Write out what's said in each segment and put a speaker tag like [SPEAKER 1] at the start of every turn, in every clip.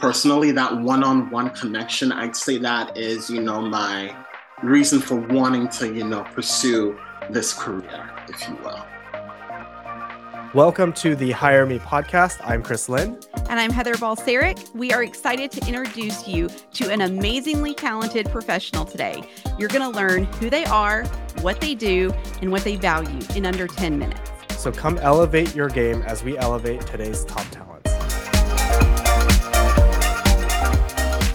[SPEAKER 1] personally, that one-on-one connection, I'd say that is, you know, my reason for wanting to, you know, pursue this career, if you will.
[SPEAKER 2] Welcome to the Hire Me podcast. I'm Chris Lynn.
[SPEAKER 3] And I'm Heather Balsaric. We are excited to introduce you to an amazingly talented professional today. You're going to learn who they are, what they do, and what they value in under 10 minutes.
[SPEAKER 2] So come elevate your game as we elevate today's top talents.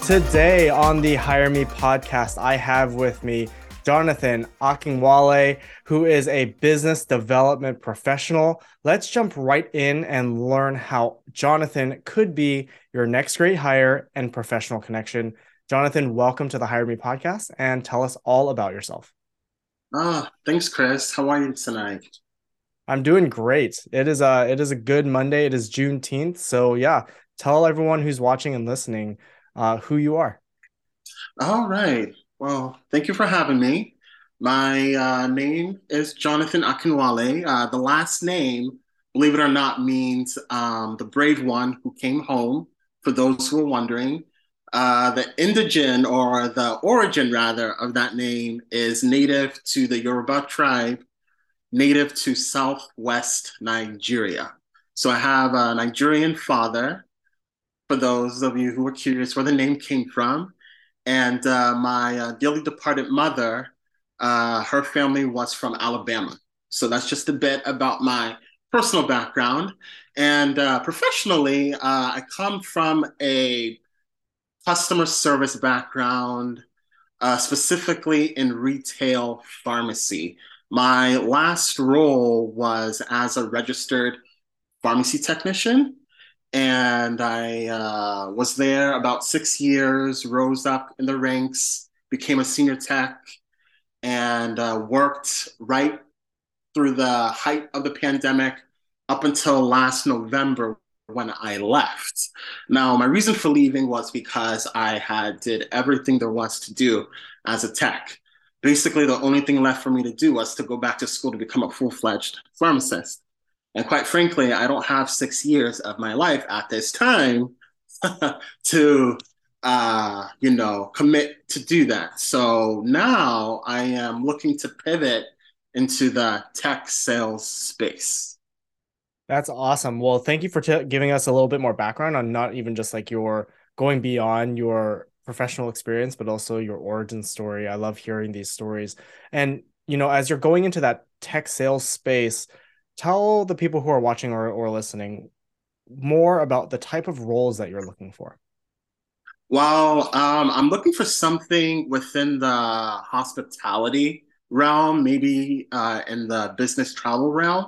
[SPEAKER 2] Today on the Hire Me podcast, I have with me Jonathan Akinwale, who is a business development professional. Let's jump right in and learn how Jonathan could be your next great hire and professional connection. Jonathan, welcome to the Hire Me podcast and tell us all about yourself.
[SPEAKER 1] Ah, thanks, Chris. How are you tonight?
[SPEAKER 2] I'm doing great. It is a it is a good Monday. It is Juneteenth, so yeah. Tell everyone who's watching and listening uh, who you are.
[SPEAKER 1] All right. Well, thank you for having me. My uh, name is Jonathan Akinwale. Uh, the last name, believe it or not, means um, the brave one who came home, for those who are wondering. Uh, the indigen, or the origin rather, of that name is native to the Yoruba tribe, native to southwest Nigeria. So I have a Nigerian father, for those of you who are curious where the name came from. And uh, my uh, dearly departed mother, uh, her family was from Alabama. So that's just a bit about my personal background. And uh, professionally, uh, I come from a customer service background, uh, specifically in retail pharmacy. My last role was as a registered pharmacy technician and I uh, was there about six years, rose up in the ranks, became a senior tech, and uh, worked right through the height of the pandemic up until last November when I left. Now, my reason for leaving was because I had did everything there was to do as a tech. Basically, the only thing left for me to do was to go back to school to become a full-fledged pharmacist. And quite frankly, I don't have six years of my life at this time to, uh, you know, commit to do that. So now I am looking to pivot into the tech sales space.
[SPEAKER 2] That's awesome. Well, thank you for t- giving us a little bit more background on not even just like your going beyond your professional experience, but also your origin story. I love hearing these stories. And, you know, as you're going into that tech sales space, tell the people who are watching or, or listening more about the type of roles that you're looking for.
[SPEAKER 1] Well, um, I'm looking for something within the hospitality realm, maybe uh, in the business travel realm.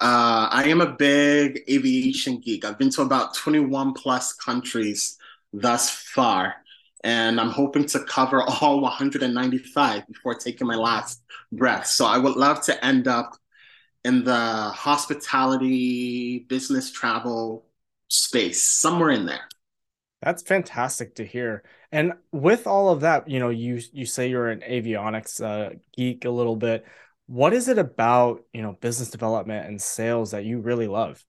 [SPEAKER 1] Uh, I am a big aviation geek. I've been to about 21 plus countries thus far, and I'm hoping to cover all 195 before taking my last breath. So I would love to end up in the hospitality, business travel space, somewhere in there.
[SPEAKER 2] That's fantastic to hear. And with all of that, you know, you you say you're an avionics uh, geek a little bit. What is it about, you know, business development and sales that you really love?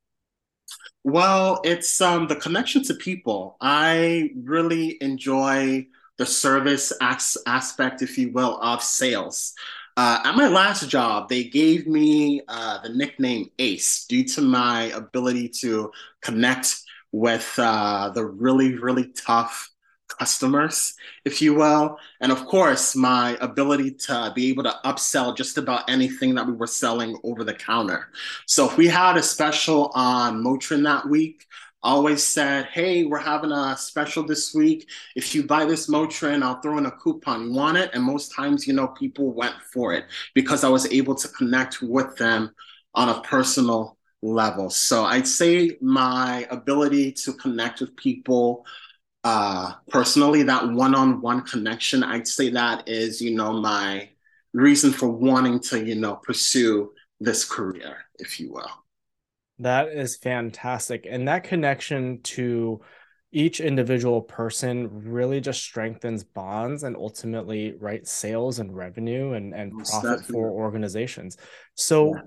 [SPEAKER 1] Well, it's um, the connection to people. I really enjoy the service as- aspect, if you will, of sales. Uh, at my last job, they gave me uh, the nickname Ace due to my ability to connect with uh, the really, really tough customers, if you will. And of course, my ability to be able to upsell just about anything that we were selling over the counter. So if we had a special on Motrin that week, always said, hey, we're having a special this week. If you buy this Motrin, I'll throw in a coupon. You want it? And most times, you know, people went for it because I was able to connect with them on a personal level. So I'd say my ability to connect with people uh, personally, that one-on-one connection, I'd say that is, you know, my reason for wanting to, you know, pursue this career, if you will.
[SPEAKER 2] That is fantastic. And that connection to each individual person really just strengthens bonds and ultimately right sales and revenue and, and profit for organizations. So yeah.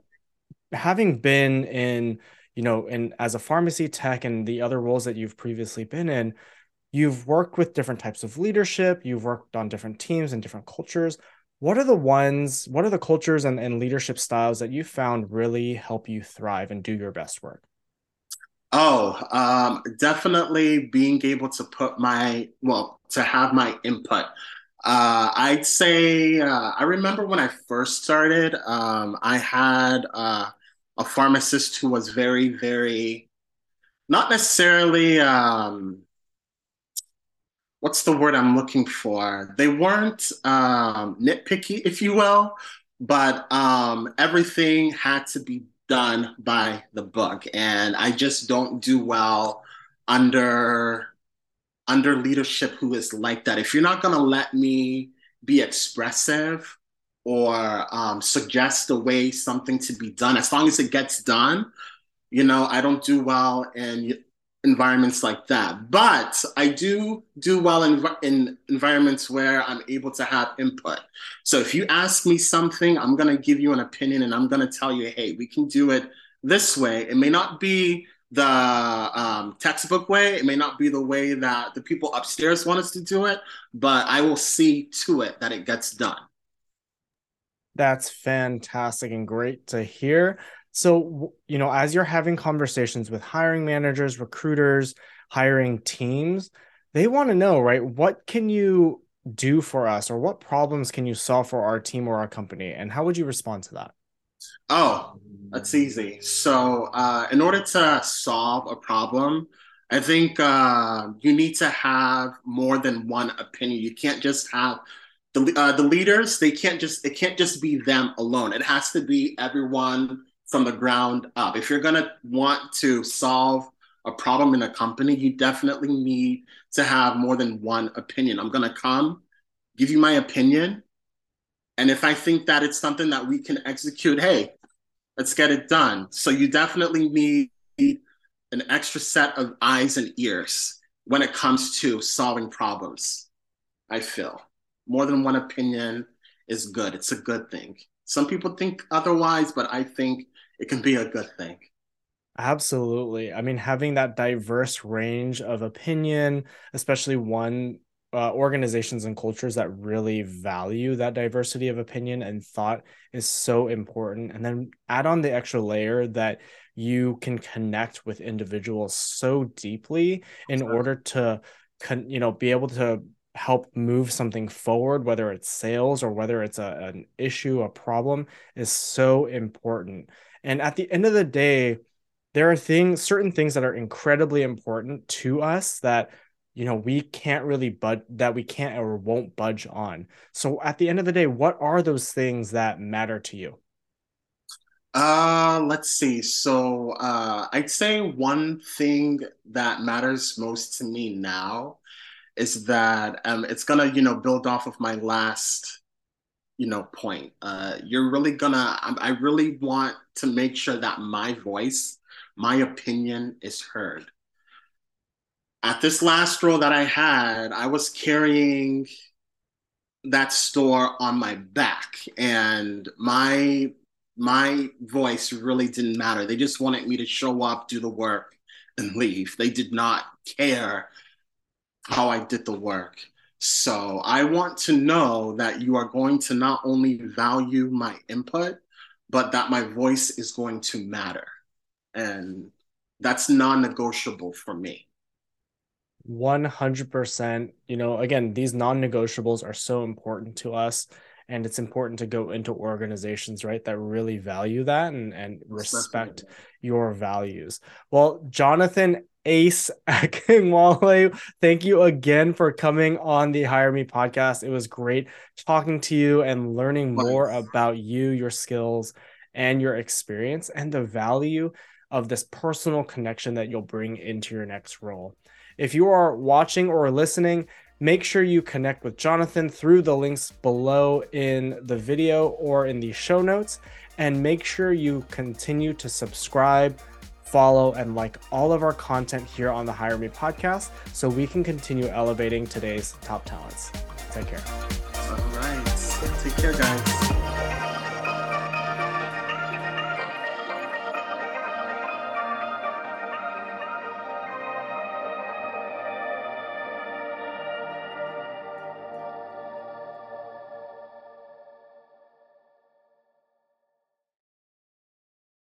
[SPEAKER 2] having been in, you know, in as a pharmacy tech and the other roles that you've previously been in, you've worked with different types of leadership, you've worked on different teams and different cultures. What are the ones, what are the cultures and, and leadership styles that you found really help you thrive and do your best work?
[SPEAKER 1] Oh, um, definitely being able to put my, well, to have my input. Uh, I'd say uh, I remember when I first started, um, I had uh, a pharmacist who was very, very, not necessarily, um, what's the word I'm looking for? They weren't um, nitpicky, if you will, but um, everything had to be done by the book. And I just don't do well under under leadership who is like that. If you're not going to let me be expressive or um, suggest a way something to be done, as long as it gets done, you know, I don't do well in environments like that. But I do do well in, in environments where I'm able to have input. So if you ask me something, I'm going to give you an opinion and I'm going to tell you, hey, we can do it this way. It may not be the um, textbook way. It may not be the way that the people upstairs want us to do it, but I will see to it that it gets done.
[SPEAKER 2] That's fantastic and great to hear. So, you know, as you're having conversations with hiring managers, recruiters, hiring teams, they want to know, right? What can you do for us or what problems can you solve for our team or our company? And how would you respond to that?
[SPEAKER 1] Oh, that's easy. So, uh, in order to solve a problem, I think uh, you need to have more than one opinion. You can't just have the uh, the leaders. They can't just it can't just be them alone. It has to be everyone from the ground up. If you're gonna want to solve a problem in a company, you definitely need to have more than one opinion. I'm gonna come, give you my opinion, and if I think that it's something that we can execute, hey, let's get it done. So you definitely need an extra set of eyes and ears when it comes to solving problems. I feel more than one opinion is good. It's a good thing. Some people think otherwise, but I think it can be a good thing.
[SPEAKER 2] Absolutely. I mean, having that diverse range of opinion, especially one uh, organizations and cultures that really value that diversity of opinion and thought is so important. And then add on the extra layer that you can connect with individuals so deeply in order to, con- you know, be able to help move something forward, whether it's sales or whether it's a, an issue, a problem, is so important. And at the end of the day, there are things, certain things that are incredibly important to us that you know we can't really budge that we can't or won't budge on. So at the end of the day what are those things that matter to you?
[SPEAKER 1] Uh let's see. So uh i'd say one thing that matters most to me now is that um it's gonna you know build off of my last you know point uh you're really gonna I, I really want to make sure that my voice my opinion is heard at this last role that I had, I was carrying that store on my back and my my voice really didn't matter. They just wanted me to show up, do the work, and leave. They did not care how I did the work. So I want to know that you are going to not only value my input, but that my voice is going to matter. And that's non negotiable for me.
[SPEAKER 2] 100%. You know, again, these non negotiables are so important to us. And it's important to go into organizations, right, that really value that and, and respect your values. Well, Jonathan Ace Akinwale, thank you again for coming on the Hire Me podcast. It was great talking to you and learning more about you, your skills, and your experience, and the value of this personal connection that you'll bring into your next role. If you are watching or listening, make sure you connect with Jonathan through the links below in the video or in the show notes. And make sure you continue to subscribe, follow, and like all of our content here on the Hire Me podcast so we can continue elevating today's top talents. Take care.
[SPEAKER 1] All right. Take care, guys.